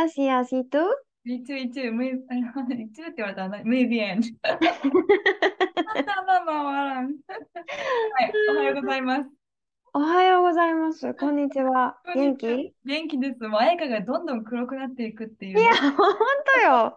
gracias. ¿Y tú? Me too, me too. Muy, め too って言われたら、muy bien. まあまあまあはい、おはようございます。おはようございます。こんにちは。元気元気です。もう、彩香がどんどん黒くなっていくっていうね。いや、ほんとよ。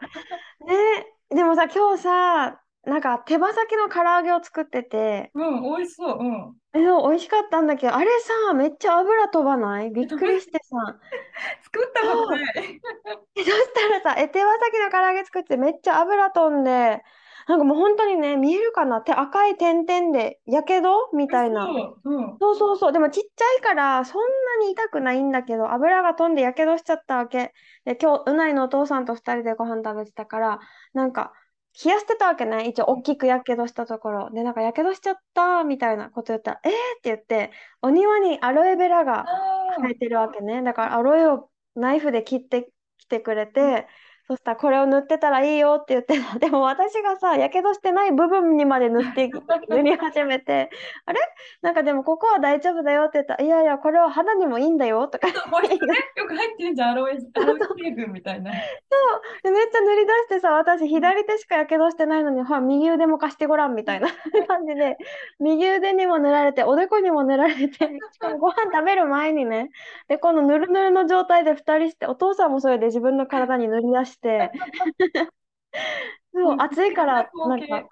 ね、でもさ、今日さ、なんか手羽先の唐揚げを作ってて、うん、美味しそう。うん。え、そう美味しかったんだけど、あれさ、めっちゃ油飛ばない？びっくりしてさ。作ったことない。えそしたらさ、え、手羽先の唐揚げ作ってめっちゃ油飛んで、なんかもう本当にね、見えるかな？って赤い点々で、やけど？みたいな。そう。うん。そうそうそう。でもちっちゃいから、そんなに痛くないんだけど、油が飛んでやけどしちゃったわけ。で、今日、うないのお父さんと二人でご飯食べてたから、なんか、冷やしてたわけね。一応、大きくやけどしたところ。で、なんか、やけどしちゃった、みたいなこと言ったら、えー？って言って、お庭にアロエベラがあ生えてるわけね。だから、アロエをナイフで切ってきてくれて、そしたら、これを塗ってたらいいよって言ってた。でも、私がさ、やけどしてない部分にまで塗って、塗り始めて、あれ？なんかでもここは大丈夫だよって言ったら、いやいや、これは肌にもいいんだよとか。よく入ってるじゃん、アロエ、アロエ成分みたいな。でめっちゃ塗り出してさ、私左手しかやけどしてないのに、ほら、右腕も貸してごらんみたいな感じで、右腕にも塗られて、おでこにも塗られて、しかもご飯食べる前にね、で、このぬるぬるの状態で二人して、お父さんもそれで自分の体に塗り出して、そう、暑いから、なんか、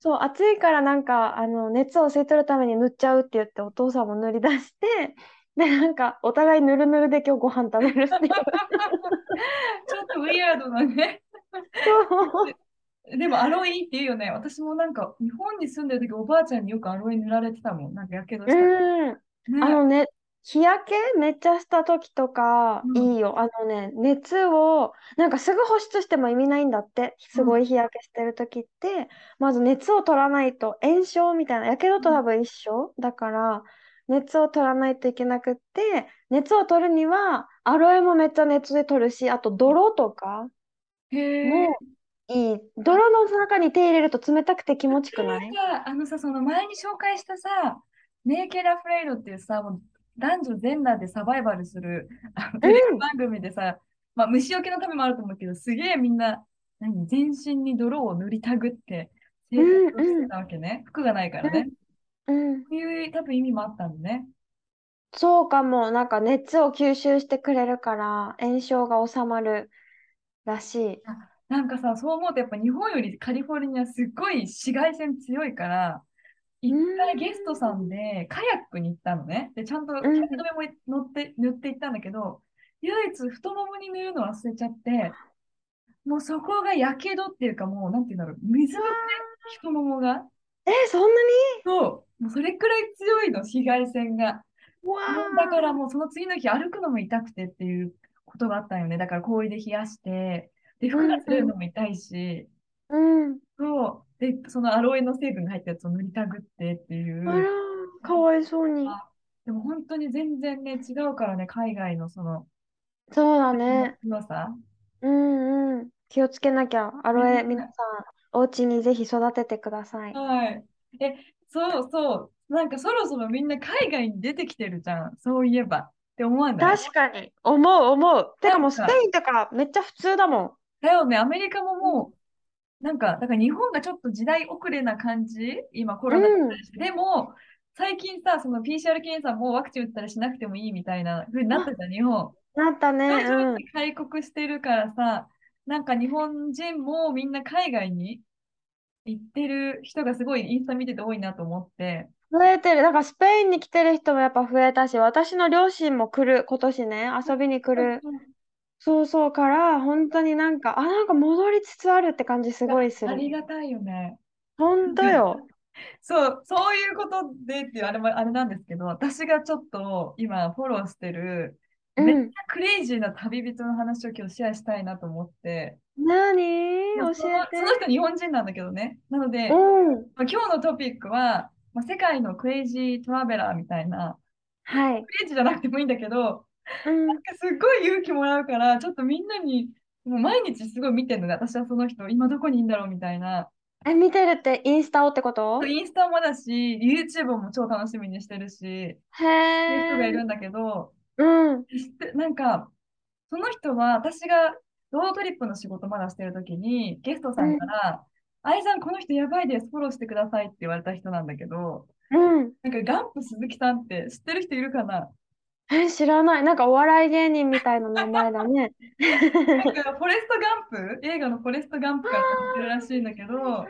そう、暑いからなんか、あの、熱を吸い取るために塗っちゃうって言って、お父さんも塗り出して、で、なんか、お互いぬるぬるで今日ご飯食べるって。ちょっとウィアードなね。そうでもアロエいいって言うよね。私もなんか日本に住んでる時おばあちゃんによくアロエ塗られてたもん。なんかやけどしたら。うん。ねあのね、日焼けめっちゃした時とかうんいいよ。あのね、熱を、なんかすぐ保湿しても意味ないんだって。すごい日焼けしてる時って、まず熱を取らないと炎症みたいな、やけどと多分一緒だから、熱を取らないといけなくって、熱を取るには、アロエもめっちゃ熱で取るし、あと泥とかへえ。もいい。泥の中に手入れると冷たくて気持ちくない？さ、あのさ、その前に紹介したさ、ネイケラ・フレイドっていうさ、もう男女全裸でサバイバルする テレビ番組でさ、まあ、虫除けのためもあると思うけど、すげえみんな、何、全身に泥を塗りたぐって生活をしてたわけね。服がないからね。うん。そういう多分意味もあったんだね。そうかも。なんか熱を吸収してくれるから炎症が収まるらしい。なんかさ、そう思うとやっぱ日本よりカリフォルニアすっごい紫外線強いから、一回ゲストさんでカヤックに行ったのね。で、ちゃんと日焼け止めも乗って塗って行ったんだけど、唯一太ももに塗るの忘れちゃって、もうそこがやけどっていうかもう、なんていうんだろう、水ぶくれ、太ももが。え、そんなに？そう、もうそれくらい強いの、紫外線が。わだからもうその次の日歩くのも痛くてっていうことがあったんよね。だから氷で冷やして、で、服が擦れるのも痛いし、うん。そう。で、そのアロエの成分が入ったやつを塗りたぐってっていう。あら、かわいそうに。でも本当に全然ね、違うからね、海外のその、そうだね。強さ。うんうん。気をつけなきゃ。アロエ、皆さん、お家にぜひ育ててください。はい。え、そうそう。なんかそろそろみんな海外に出てきてるじゃん。そういえば。って思わない？確かに。思う思う。てかもうスペインとかめっちゃ普通だもん。だよね、アメリカももう、なんか、だから日本がちょっと時代遅れな感じ？今コロナだったりして。でも、最近さ、その PCR 検査もワクチン打ったらしなくてもいいみたいな風になったじゃん、日本。なったね。徐々うん。に開国してるからさ、なんか日本人もみんな海外に行ってる人がすごいインスタ見てて多いなと思って。増えてる。だからスペインに来てる人もやっぱ増えたし、私の両親も来る、今年ね、遊びに来る。そうそうから、本当になんか、あ、なんか戻りつつあるって感じすごいする。ありがたいよね。本当よ。そう、そういうことでっていうあれもあれなんですけど、私がちょっと今フォローしてる、めっちゃうん。クレイジーな旅人の話を今日シェアしたいなと思って、何？そうその教えて。その人日本人なんだけどね。なので、うん。まあ今日のトピックは、まあ、世界のクレイジートラベラーみたいな、はい。クレイジーじゃなくてもいいんだけど、うん。なんかすっごい勇気もらうから、ちょっとみんなに、もう毎日すごい見てるのね。私はその人、今どこにいるんだろうみたいな。え、見てるってインスタをってこと？インスタもだし、YouTube も超楽しみにしてるし、へそういう人がいえ。るんだけど、うん。なんか、その人は私がロードトリップの仕事まだしてる時に、ゲストさんから、愛さん、この人やばいです、フォローしてくださいって言われた人なんだけど、うん。なんかガンプ鈴木さんって知ってる人いるかな？え、知らない。なんかお笑い芸人みたいな名前だね。なんかフォレストガンプ、映画のフォレストガンプから撮ってるらしいんだけど、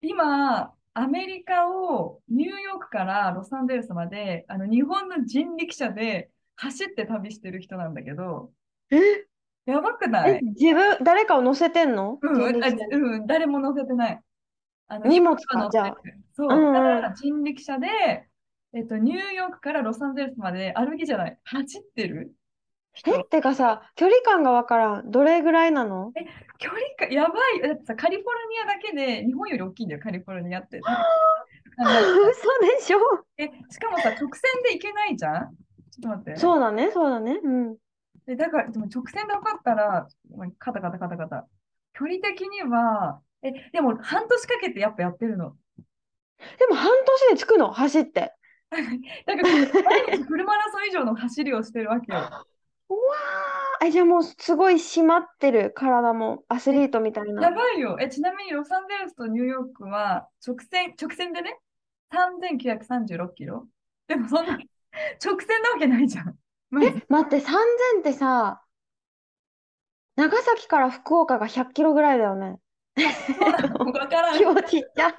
今、アメリカをニューヨークからロサンゼルスまであの日本の人力車で走って旅してる人なんだけど、え、やばくなえ、い自分、誰かを乗せてんの？うん、力車。にうん、誰も乗せてない。あの荷物か人が乗ってる。そう、うんうん。だから人力車で、えっと、ニューヨークからロサンゼルスまで歩きじゃない、走ってる？人。え、てかさ、距離感がわからん。どれぐらいなの？距離感、やばい。だってさ、カリフォルニアだけで日本より大きいんだよ、カリフォルニアって。嘘でしょ？え、しかもさ、直線で行けないじゃん？ちょっと待って。そうだね、そうだね。うん。でだから、でも直線で分かったら、カタカタカタカタ。距離的には、え、でも半年かけてやっぱやってるの。でも半年で着くの、走って。だから、毎日フルマラソン以上の走りをしてるわけよ。うわー。え、じゃあもうすごい締まってる体もアスリートみたいやな。ばいよ。え、ちなみにロサンゼルスとニューヨークは直線、直線でね、3936キロ？でもそんな、直線なわけないじゃん。まず待って、3000ってさ、長崎から福岡が100キロぐらいだよね。そうなの？わからん。気持ちっちゃ。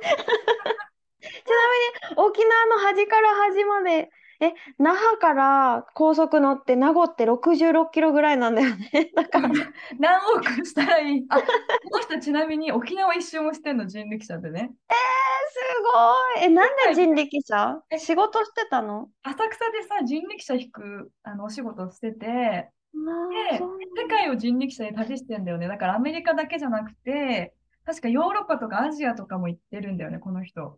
ちなみに沖縄の端から端まで、え、那覇から高速乗って名護って66キロぐらいなんだよね。だから、何往復したらいいあ、この人ちなみに沖縄一周もしてんの、人力車でね。すごい。え、なんで人力車？え仕事してたの？浅草でさ、人力車引くあのお仕事をしてて、あで世界を人力車で旅してんだよね。だからアメリカだけじゃなくて、確かヨーロッパとかアジアとかも行ってるんだよね、この人。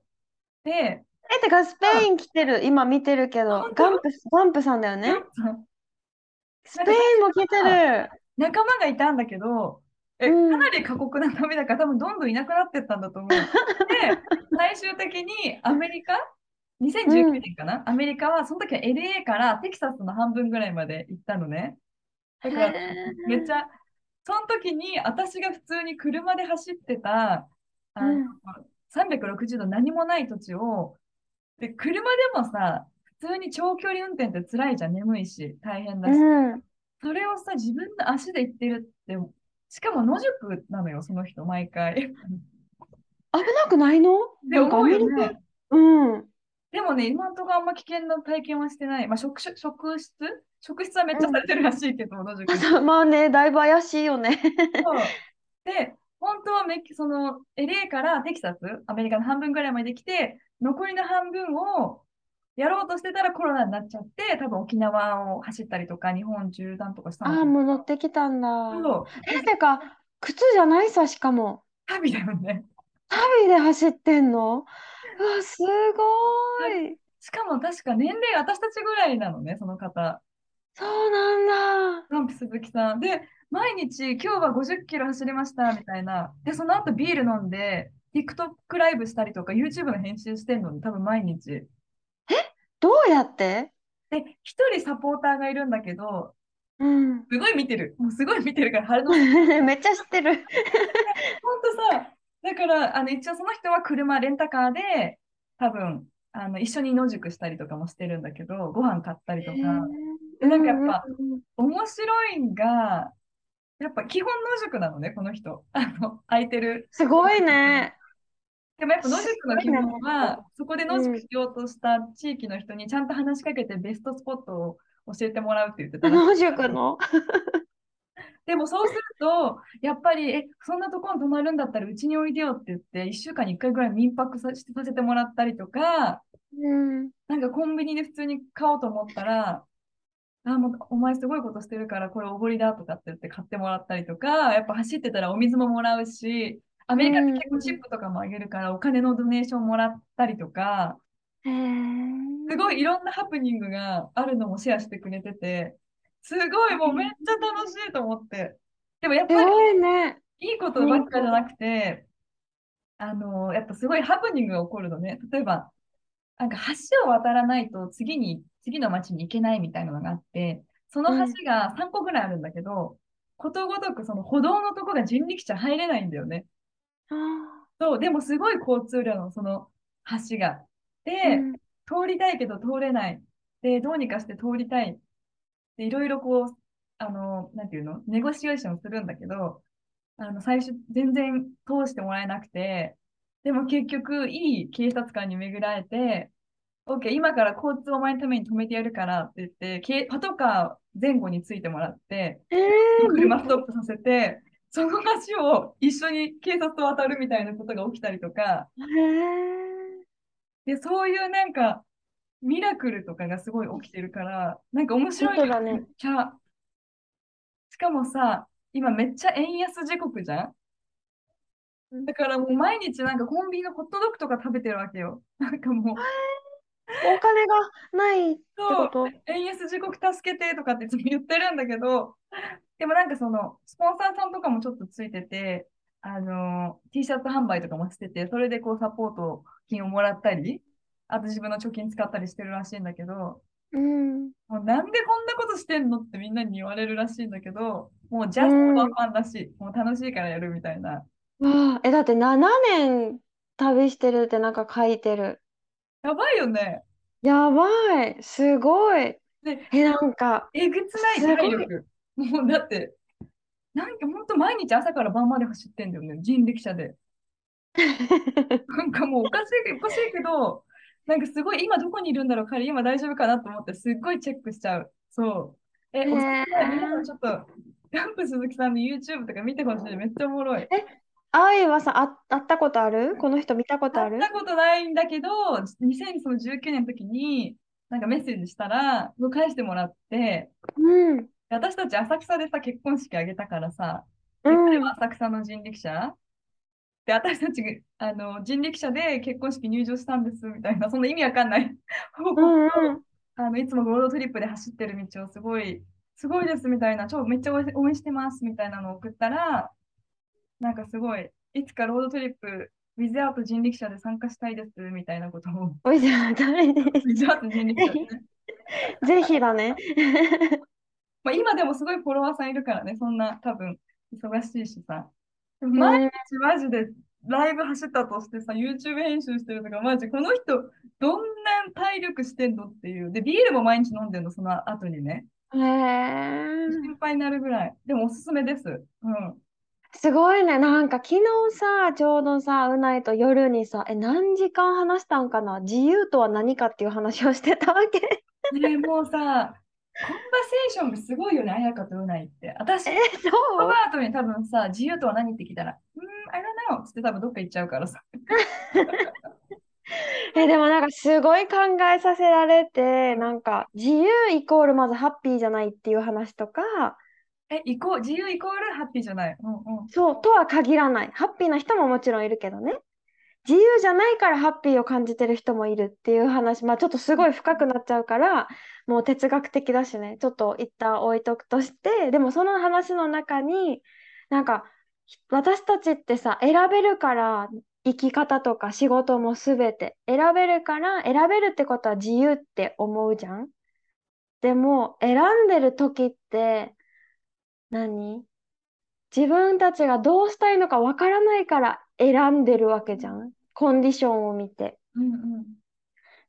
で、え、てかスペイン来てる。今見てるけど、本当？ガンプ、ガンプさんだよね？スペインも来てる。仲間がいたんだけど、え、うんかなり過酷な旅だから多分どんどんいなくなってったんだと思う。で、最終的にアメリカ、2019年かな、アメリカはその時は LA からテキサスの半分ぐらいまで行ったのね。だからめっちゃ、その時に私が普通に車で走ってた、あのうん360度何もない土地を、で、車でもさ、普通に長距離運転って辛いじゃん、眠いし、大変だし。うん。それをさ、自分の足で行ってるって、しかも野宿なのよ、その人、毎回。危なくないの？で、なんか思うよアメリカね。うん。でもね、今のところあんま危険な体験はしてない。まあ、職職職質職質はめっちゃされてるらしいけど、野宿に。まあね、だいぶ怪しいよね。で、本当はメキその LA からテキサス、アメリカの半分ぐらいまで来て、残りの半分をやろうとしてたらコロナになっちゃって、多分沖縄を走ったりとか、日本縦断とかしたああ、の。もう乗ってきたんだ。そう、え、てか、靴じゃないさ、しかも。旅だよね。旅で走ってんの？うわ、すごい。しかも確か年齢、私たちぐらいなのね、その方。そうなんだ。トランプ鈴木さん。で、毎日、今日は50キロ走りました、みたいな。で、その後ビール飲んで、TikTok ライブしたりとか、YouTube の編集してんのに、多分毎日。どうやって？で、一人サポーターがいるんだけど、うん。すごい見てる。もうすごい見てるから、春の、ほ んめっちゃ知ってる。とさ、だから、あの、一応その人は車、レンタカーで、多分、あの、一緒に野宿したりとかもしてるんだけど、ご飯買ったりとか。でなんかやっぱ面白いんが、やっぱ基本野宿なのね、この人。あの、空いてる。すごいね。でもやっぱ野宿の基本は、そこで野宿しようとした地域の人にちゃんと話しかけてベストスポットを教えてもらうって言ってた野宿の？でもそうすると、やっぱり、え、そんなところに泊まるんだったらうちにおいでよって言って、1週間に1回ぐらい民泊ささせてもらったりとか、うん。なんかコンビニで普通に買おうと思ったら、あ、もうお前すごいことしてるからこれおごりだとかって言って買ってもらったりとか、やっぱ走ってたらお水ももらうし、アメリカって結構チップとかもあげるからお金のドネーションもらったりとか、すごいいろんなハプニングがあるのもシェアしてくれてて、すごいもうめっちゃ楽しいと思って。でもやっぱりね。いいことばっかじゃなくて、あの、やっぱすごいハプニングが起こるのね。例えば、なんか橋を渡らないと次に、次の町に行けないみたいなのがあって、その橋が3個ぐらいあるんだけど、ことごとくその歩道のとこが人力車入れないんだよね。あそう、でもすごい交通量のその橋が。で、ーうん通りたいけど通れない。で、どうにかして通りたい。で、いろいろこう、あの、なんていうの？ネゴシエーションするんだけど、あの、最初全然通してもらえなくて、でも結局、いい警察官に巡られて、OK、今から交通をお前のために止めてやるからって言って、けパトカー前後についてもらって、えー、車ストップさせて、その橋を一緒に警察と渡るみたいなことが起きたりとか、へー。で、そういうなんか、ミラクルとかがすごい起きてるから、なんか面白いね。しかもさ、今めっちゃ円安時刻じゃんだからもう毎日なんかコンビニのホットドッグとか食べてるわけよ。なんかもう、お金がないってそう、こと円安時刻助けてとかっていつも言ってるんだけど、でもなんかその、スポンサーさんとかもちょっとついてて、あの、T シャツ販売とかもしてて、それでこうサポート金をもらったり、あと自分の貯金使ったりしてるらしいんだけど、うん。もうなんでこんなことしてんのってみんなに言われるらしいんだけど、もう just for fun らしい。もう楽しいからやるみたいな。わあ、え、だって7年旅してるってなんか書いてる？やばいよね。やばい。すごい。で、え、なんか、えぐつないすごい体力。もうだって、なんかほんと毎日朝から晩まで走ってんだよね。人力車で。なんかもうおかしい、おかしいけど、なんかすごい今どこにいるんだろう、彼今大丈夫かなと思ってすっごいチェックしちゃう。そう。え、おすすめ皆さんちょっと、キャンプ鈴木さんの YouTube とか見てほしい。めっちゃおもろい。愛はさ、あ、会ったことある？この人見たことある？会ったことないんだけど、2019年の時に、なんかメッセージしたら、返してもらって、うん。私たち浅草でさ、結婚式あげたからさ、でうん。彼は浅草の人力車。で、私たちあの人力車で結婚式入場したんですみたいな、そんな意味わかんない。報告うんをうん。あのいつもロードトリップで走ってる道をすごい、すごいですみたいな、超めっちゃ応援応援してますみたいなのを送ったら、なんかすごい、いつかロードトリップ、ウィズアウト人力車で参加したいですみたいなことを、おいしゃ誰ウィズアウト人力車でね。ぜひだね。まあ、今でもすごいフォロワーさんいるからね、そんな多分忙しいしさ。毎日マジでライブ走ったとしてさ、YouTube 編集してるとか、マジこの人どんな体力してんのっていう。で、ビールも毎日飲んでんの、その後にね。へえ。心配になるぐらい。でもおすすめです。うん。すごいね。なんか昨日さ、ちょうどさ、うないと夜にさ、え、何時間話したんかな？自由とは何かっていう話をしてたわけ。ねもうさ、コンバセーションがすごいよね、綾香とうないって。私、え、そそうの後に多分さ、自由とは何って聞いたら、うーん、I don't know って多分どっか行っちゃうからさ。え、でもなんかすごい考えさせられて、なんか自由イコールまずハッピーじゃないっていう話とか、え、イコ自由イコールハッピーじゃない。うんうん。そうとは限らない。ハッピーな人ももちろんいるけどね。自由じゃないからハッピーを感じてる人もいるっていう話、まあちょっとすごい深くなっちゃうから、もう哲学的だしね、ちょっと一旦置いとくとして、でもその話の中に、なんか私たちってさ、選べるから生き方とか仕事もすべて選べるから、選べるってことは自由って思うじゃん。でも選んでる時って何？自分たちがどうしたいのかわからないから選んでるわけじゃん。コンディションを見て、うんうん。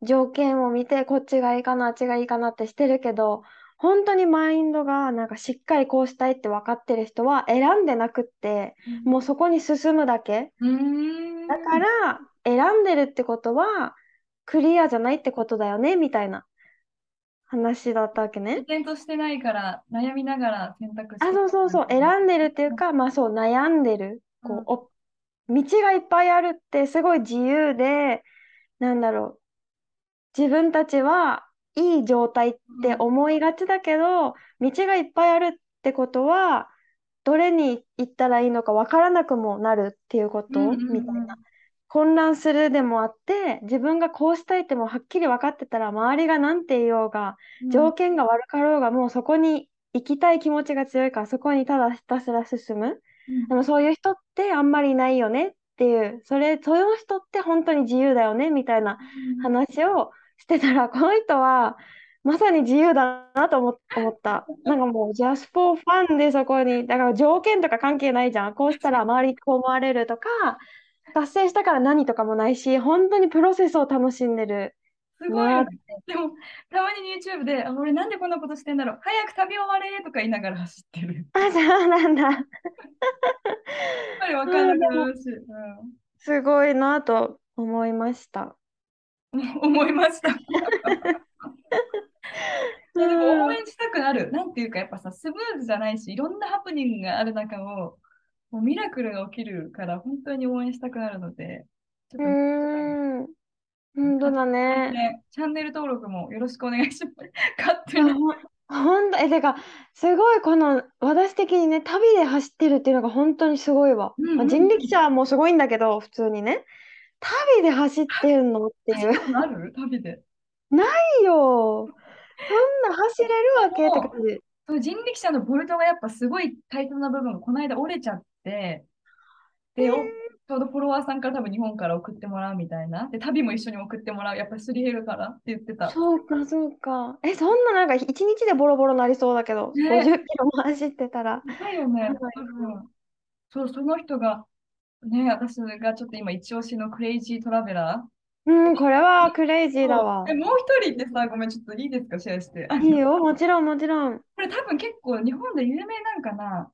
条件を見て、こっちがいいかな、あっちがいいかなってしてるけど、本当にマインドがなんかしっかりこうしたいって分かってる人は選んでなくって、もうそこに進むだけ。だから選んでるってことはクリアじゃないってことだよねみたいな話だったわけね。転としてないから悩みながら選択してあ、そうそうそう、選んでるっていうか、まあそう、悩んでる。こう、お道がいっぱいあるってすごい自由で、なんだろう、自分たちはいい状態って思いがちだけど、道がいっぱいあるってことは、どれに行ったらいいのか分からなくもなるっていうこと、うんうんうん。みたいな。混乱するでもあって、自分がこうしたいってもうはっきり分かってたら、周りが何て言おうが、条件が悪かろうが、もうそこに行きたい気持ちが強いから、そこにただひたすら進む。でもそういう人ってあんまりいないよねっていう、それ、そういう人って本当に自由だよねみたいな話をしてたら、この人はまさに自由だなと思思った。なんかもう、just for fun でそこに、だから条件とか関係ないじゃん。こうしたら周りにこう思われるとか、達成したから何とかもないし、本当にプロセスを楽しんでる。すごい。でも、たまに YouTube で、あ俺なんでこんなことしてんだろう早く旅終われとか言いながら走ってる。あ、そうなんだ。やっぱりわかんなくなるし、すごいなと思いました。うん、思いました。でも応援したくなる。なんていうか、やっぱさ、スムーズじゃないし、いろんなハプニングがある中を、もうミラクルが起きるから、本当に応援したくなるので、ちょっと、うーん。本当だね。ね、チャンネル登録もよろしくお願いします。勝手に。いやほんほんと、え、てか、すごいこの、私的にね、旅で走ってるっていうのが本当にすごいわ。うんうんまあ人力車もすごいんだけど、普通にね。旅で走ってるのっていう。ある？旅で。いいよ。そんな走れるわけって感じ。人力車のボルトがやっぱすごいタイトな部分がこの間折れちゃって、で、おちょうどフォロワーさんから多分日本から送ってもらうみたいな。で、旅も一緒に送ってもらう。やっぱりすり減るからって言ってた。そうか、そうか。え、そんななんか一日でボロボロなりそうだけど、ね50キロも走ってたら。だよね。はいうんそう、その人が、ね、私がちょっと今一押しのクレイジートラベラうん、これはクレイジー。ーだわえ、。もう一人ってさ、ごめん、ちょっといいですか、シェアして。あいいよ、もちろん、もちろん。これ多分結構日本で有名なんかな。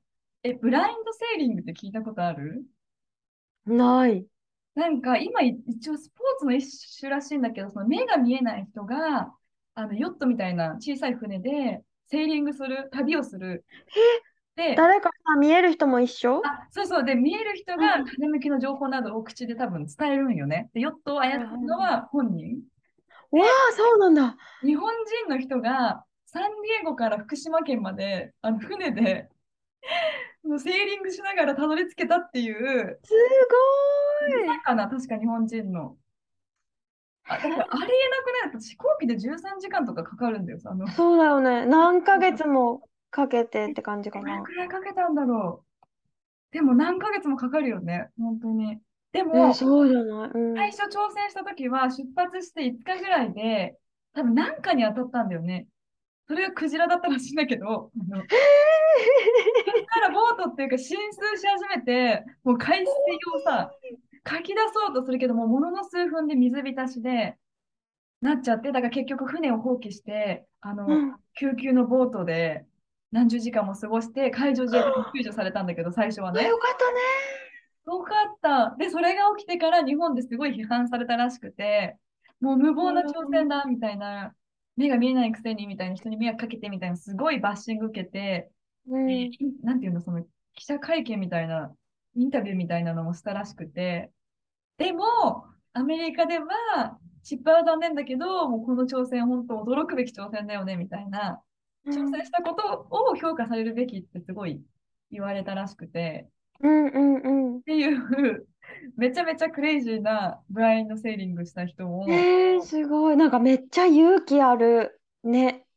え、ブラインドセーリングって聞いたことある？ない。なんか今い一応スポーツの一種らしいんだけど、その目が見えない人があのヨットみたいな小さい船でセーリングする、旅をする。で、誰かさ、見える人も一緒？あ、そうそう、で、見える人が風向きの情報などを口で多分伝えるんよね。で、ヨットを操るのは本人。わあ、そうなんだ。日本人の人がサンディエゴから福島県まであの船でセーリングしながらたどり着けたっていう、すごい。なんかな、確か日本人の。あ、りえなくない？と飛行機で13時間とかかかるんだよ。あの、そうだよね。何ヶ月もかけてって感じかな。どれくらいかけたんだろう。でも何ヶ月もかかるよね、本当に。でえも、そうじゃない？うん。最初挑戦した時は出発して5日ぐらいで、多分何かに当たったんだよね。それがクジラだったらしいんだけど、そしたらボートっていうか浸水し始めて、もう海水をさ、かき出そうとするけども、ものの数分で水浸しでなっちゃって、だから結局船を放棄して、あの、うん救急のボートで何十時間も過ごして、海上自衛隊に救助されたんだけど、最初はあね。よかったね。よかった。で、それが起きてから日本ですごい批判されたらしくて、もう無謀な挑戦だみたいな、目が見えないくせにみたいな人に迷惑かけてみたいな、すごいバッシング受けて、うん。えなんていうの、その記者会見みたいな、インタビューみたいなのもしたらしくて、でも、アメリカでは失敗は残念だけど、もうこの挑戦、本当驚くべき挑戦だよねみたいな、挑戦したことを評価されるべきってすごい言われたらしくて、うんうんうん。っていう、めちゃめちゃクレイジーなブラインドセーリングした人も、いえー、すごい。なんかめっちゃ勇気ある。ね。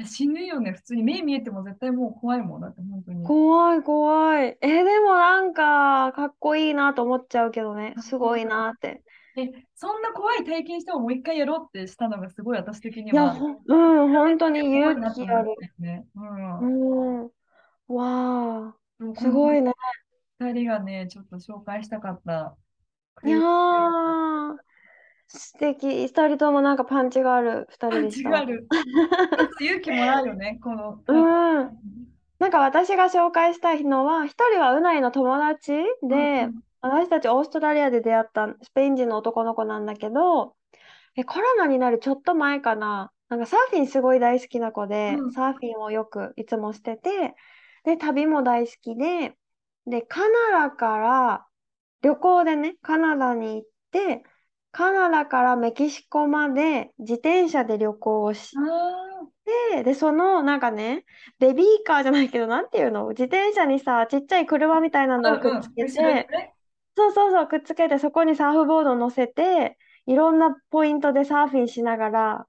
や死ぬよね、普通に目見えても絶対もう怖いもんだって、本当に。怖い怖い。えー、でもなんかかっこいいなと思っちゃうけどね。すごいなって。え、そんな怖い体験してももう一回やろうってしたのがすごい私的にいや、は、ほんうん、本当に勇気ある。てね。うん。うん。わあ、すごいね。二人がね、ちょっと紹介したかった。いやー、素敵。二人ともなんかパンチがある二人でした。違う。ちょっと勇気もらうよね、この。うん。なんか私が紹介したいのは、一人はうないの友達で、私たちオーストラリアで出会ったスペイン人の男の子なんだけど、え、コロナになるちょっと前かな。なんかサーフィンすごい大好きな子で、うんサーフィンをよくいつもしてて、で、旅も大好きで、で、カナダから旅行でね、カナダに行って、カナダからメキシコまで自転車で旅行をしあて、で、そのなんかね、ベビーカーじゃないけど、なんていうの？自転車にさ、ちっちゃい車みたいなあ、のをうんうん。くっつけ後ろにて、ね。そうそうそう、くっつけて、そこにサーフボードを乗せて、いろんなポイントでサーフィンしながら、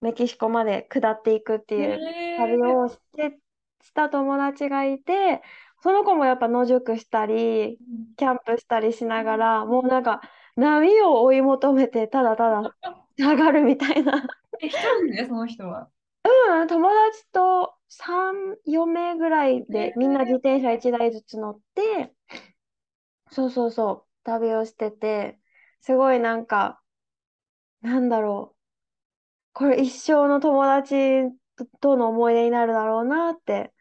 メキシコまで下っていくってへいう旅え。をして、した友達がいて、その子もやっぱ野宿したり、キャンプしたりしながら、もうなんか、波を追い求めて、ただただ 下がるみたいな。え、一人でその人は？うん、友達と3、4名ぐらいへで、みんな自え。転車1台ずつ乗って、そうそうそう、旅をしてて、すごいなんか、なんだろう、これ一生の友達との思い出になるだろうなって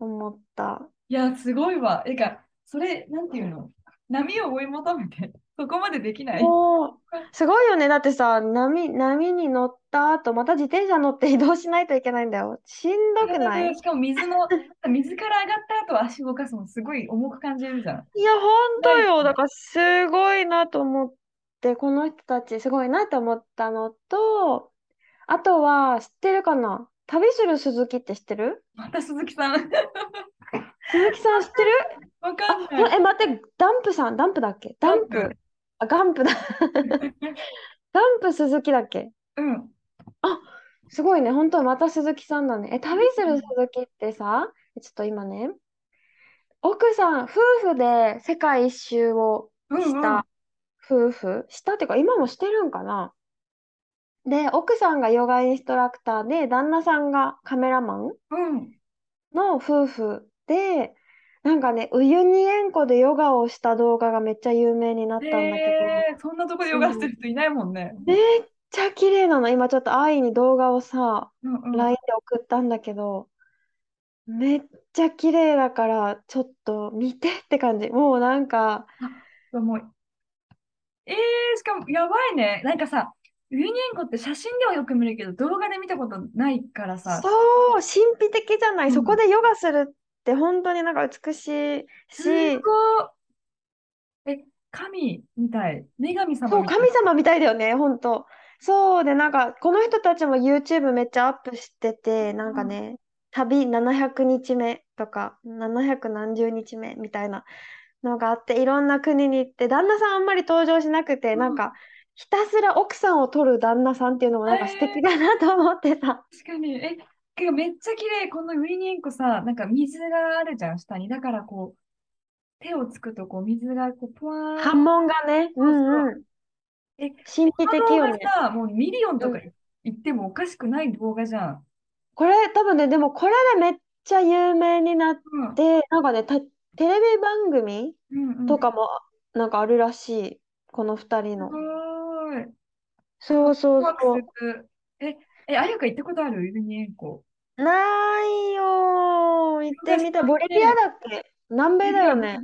思った。いや、すごいわ。えか、それ、なんていうの？波を追い求めて、そこまでできない？もう、すごいよね。だってさ、波、波に乗った後、また自転車乗って移動しないといけないんだよ。しんどくない？しかも水の、水から上がった後足動かすのすごい重く感じるじゃん。いや、ほんとよ。だから、すごいなと思って、この人たち、すごいなと思ったのと、あとは、知ってるかな？旅する鈴木って知ってる？また鈴木さん。鈴木さん知ってる？わかんあ、ない。え、待って、ダンプさん、ダンプだっけ？ダダンンプ。プ。あ、ガンプだ。ダンプ鈴木だっけ？うん。あ、すごいね。本当また鈴木さんだね。え、旅する鈴木ってさ、ちょっと今ね、奥さん、夫婦で世界一周をうんうん。した夫婦、したっていうか、今もしてるんかな？で、奥さんがヨガインストラクターで、旦那さんがカメラマンうん。の夫婦で、なんかね、ウユニ塩湖でヨガをした動画がめっちゃ有名になったんだけど、えー、そんなとこでヨガしてる人いないもんね。めっちゃ綺麗なの。今ちょっと愛に動画をさ、うんうん。LINE で送ったんだけど、めっちゃ綺麗だから、ちょっと見てって感じ。もうなんか、あ、もう、えー、しかもやばいね。なんかさ、ウユニ塩湖って写真ではよく見るけど、動画で見たことないからさ、そう、神秘的じゃない？うん、そこでヨガするって本当になんか美しいすし。え、神みたい。女神様そう、みたい。神様みたいだよね、本当。そうで、なんか、この人たちも YouTube めっちゃアップしてて、なんかうんね、旅700日目とか、700何十日目みたいなのがあって、いろんな国に行って、旦那さんあんまり登場しなくて、うん、なんか、ひたすら奥さんを撮る旦那さんっていうのもなんか素敵えー、だなと思ってさ。確かに。え、けどめっちゃ綺麗。このウユニ塩湖さ、なんか水があるじゃん、下に。だからこう、手をつくとこう水がこう、ぷわー波紋がね、うんう。うん。え、神秘的よね。画さ、もうミリオンとかうん。言ってもおかしくない動画じゃん。これ多分ね、でもこれでめっちゃ有名になっうん。て、なんかね、たテレビ番組うんうん。とかもなんかあるらしい。この二人すの。ごーい。そうそうそワクする。え、え、あやか行ったことある？ウユニ塩湖。う。ないよー。行ってみたい。ボリビアね、だっけ？南米だよね。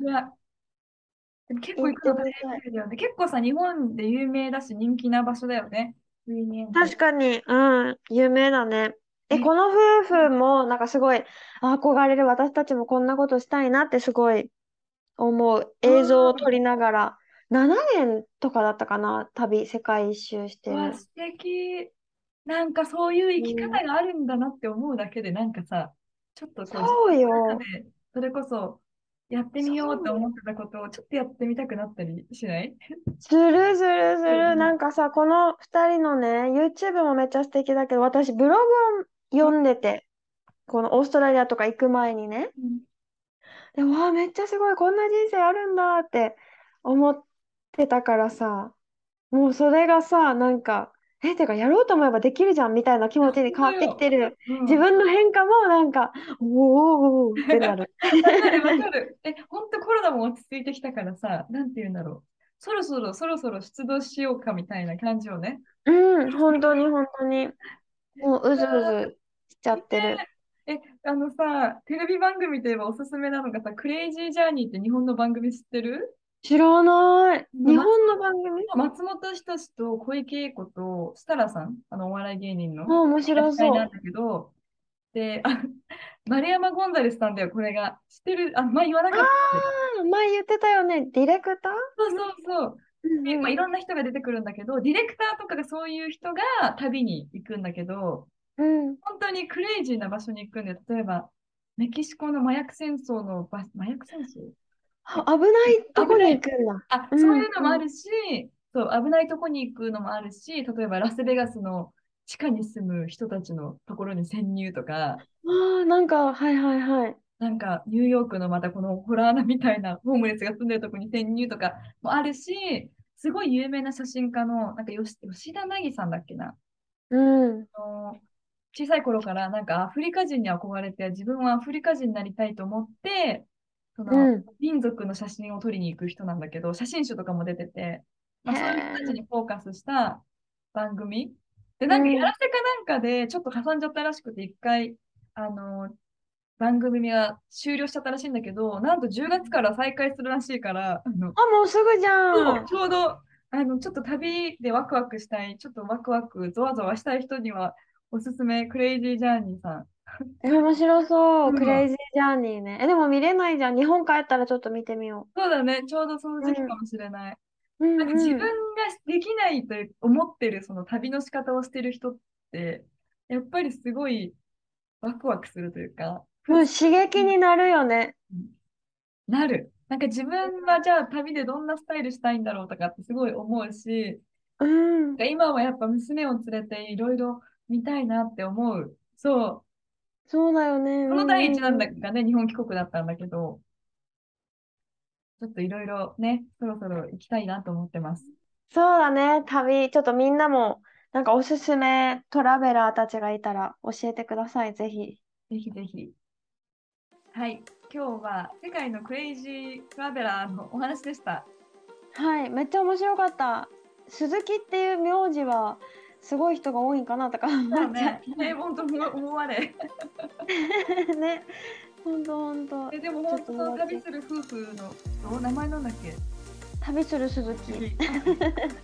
結構行くの大。変だよね。結構さ、日本で有名だし人気な場所だよね。ウユニ塩湖。確かに、うん、有名だね。え、え、この夫婦もなんかすごいあ憧れる。私たちもこんなことしたいなってすごい思う。映像を撮うりながら。7年とかだったかな、旅、世界一周してる。素敵。なんかそういう生きうん、方があるんだなって思うだけで、なんかさ、ちょっとこう自そうよ。で、それこそやってみようそうよ。と思ってたことをちょっとやってみたくなったりしない？するするすうんる。なんかさ、この2人のね、YouTube もめっちゃ素敵だけど、私、ブログを読んでて、このオーストラリアとか行く前にね。うんで、わあ、めっちゃすごい、こんな人生あるんだって思ってたからさ、もうそれがさ、なんか、え、てか、やろうと思えばできるじゃんみたいな気持ちに変わってきてる。自分の変化もなんか、おーってなる。わかるわかる。え、ほんとコロナも落ち着いてきたからさ、なんて言うんだろう。そろそろそろそろ出動しようかみたいな感じをね。うん、本当に本当に。もううずうずしちゃってる。え、あのさ、テレビ番組といえばおすすめなのがさ、クレイジージャーニーって日本の番組知ってる？知らない。ま日本の番組？松本人志と小池栄子と設楽さん、あのお笑い芸人の？あ、面白そう。なんだけど、で、あ丸山ゴンザレスさんだよ、これが。知ってる？あ、前言わなかった。前言ってたよね、ディレクター？そうそうそう。でまあ、いんろんな人が出てくるんだけど、ディレクターとかがそういう人が旅に行くんだけど、うん。本当にクレイジーな場所に行くんで、例えば、メキシコの麻薬戦争の場、麻薬戦争？あ危ないとこに行くんだ。あ、うんそういうのもあるし、そう、危ないとこに行くのもあるし、例えばラスベガスの地下に住む人たちのところに潜入とか、ああ、なんか、はいはいはい。なんかニューヨークのまたこのホラー穴みたいなホームレスが住んでるとこに潜入とかもあるし、すごい有名な写真家の、なんか吉吉田凪さんだっけな？うん。あの小さい頃からなんかアフリカ人に憧れて自分はアフリカ人になりたいと思って、そのうん。民族の写真を撮りに行く人なんだけど、写真集とかも出てて、まあ、そういう人たちにフォーカスした番組。で、なんかうんやらせかなんかでちょっと挟んじゃったらしくて、一回、あの、番組が終了しちゃったらしいんだけど、なんと10月から再開するらしいから、あの、あ、もうすぐじゃんちょうど、あの、ちょっと旅でワクワクしたい、ちょっとワクワク、ゾワゾワしたい人には、おすすめ、クレイジージャーニーさん。え、面白そうう。んクレイジージャーニーね。え、でも見れないじゃん。日本帰ったらちょっと見てみよそうだね、ちょうどその時期かもしれない。う。うんなんか自分がうん。できないと思ってるその旅の仕方をしてる人って、やっぱりすごいワクワクするというか、もう刺激になるよね。なる。なんか自分はじゃあ旅でどんなスタイルしたいんだろうとかってすごい思うし、うんなん。か今はやっぱ娘を連れていろいろ見たいなって思う。そう。そうだよね。この第一弾だうんがね、日本帰国だったんだけど、ちょっといろいろね、そろそろ行きたいなと思ってます。そうだね。旅、ちょっとみんなも、なんかおすすめトラベラーたちがいたら教えてください。ぜひ。ぜひぜひ。はい、今日は世界のクレイジートラベラーのお話でした。はい。めっちゃ面白かった。鈴木っていう名字は、すごい人が多いんかなとか思っちゃね、ね、本当思思われ。う。ね。ほんとほんとえ。でも本当の旅する夫婦のお名前なんだっけ？旅する鈴木。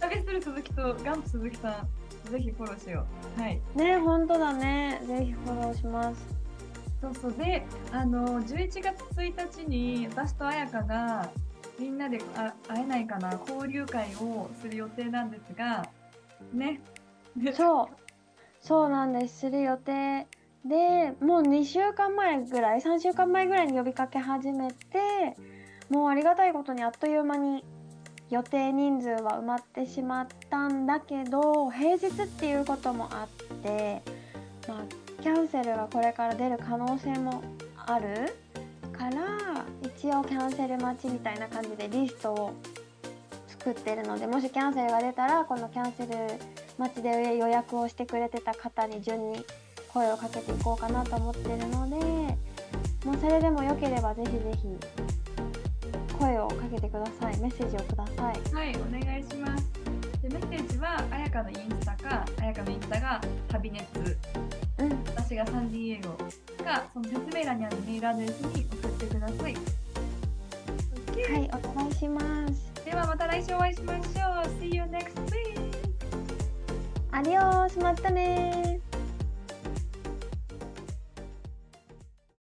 旅する鈴木とガンプ鈴木さん、ぜひフォローしよう。はい。ね、ほんとだね。ぜひフォローします。そうそうで、あの11月1日に私と彩香がみんなであ会えないかな交流会をする予定なんですが、ね。そう。そうなんです。する予定で、もう2週間前ぐらい、3週間前ぐらいに呼びかけ始めて、もうありがたいことにあっという間に予定人数は埋まってしまったんだけど、平日っていうこともあって、まあ、キャンセルがこれから出る可能性もあるから、一応キャンセル待ちみたいな感じでリストを作ってるので、もしキャンセルが出たら、このキャンセル待ちで予約をしてくれてた方に順に声をかけていこうかなと思ってるのでもうそれでもよければぜひぜひ声をかけてくださいメッセージをくださいはい、お願いします。でメッセージは、あやかのインスタか、あやかのインスタが旅熱、うん私がサンディエゴか、その説明欄にあるメールアドレスに送ってください。はいお願いしますではまた来週お会いしましょう。See you next week! アディオースまったねー。